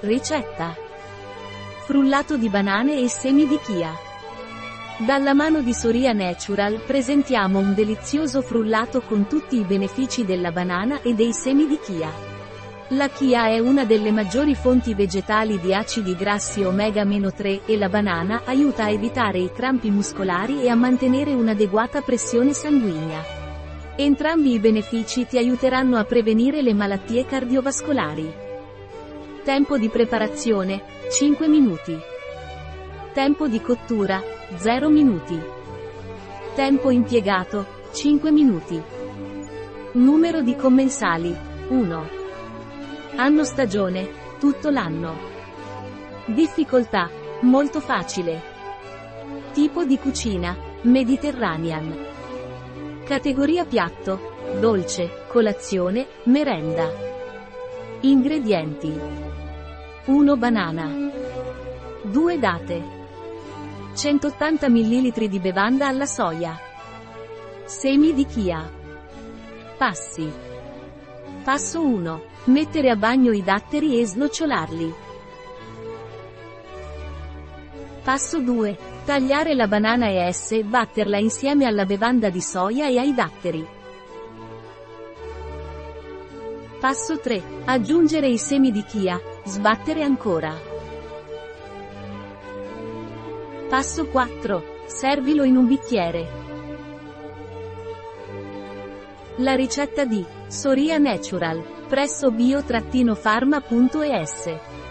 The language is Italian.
Ricetta. Frullato di banane e semi di chia. Dalla mano di Soria Natural presentiamo un delizioso frullato con tutti i benefici della banana e dei semi di chia. La chia è una delle maggiori fonti vegetali di acidi grassi omega-3 e la banana aiuta a evitare i crampi muscolari e a mantenere un'adeguata pressione sanguigna. Entrambi i benefici ti aiuteranno a prevenire le malattie cardiovascolari. Tempo di preparazione 5 minuti. Tempo di cottura 0 minuti. Tempo impiegato 5 minuti. Numero di commensali 1. Anno stagione, tutto l'anno. Difficoltà, molto facile. Tipo di cucina, Mediterranean. Categoria piatto, dolce, colazione, merenda. Ingredienti. 1 banana. 2 date. 180 ml di bevanda alla soia. Semi di chia. Passi. Passo 1. Mettere a bagno i datteri e snocciolarli. Passo 2. Tagliare la banana e S, batterla insieme alla bevanda di soia e ai datteri. Passo 3. Aggiungere i semi di chia, sbattere ancora. Passo 4. Servilo in un bicchiere. La ricetta di Soria Natural presso bio-pharma.es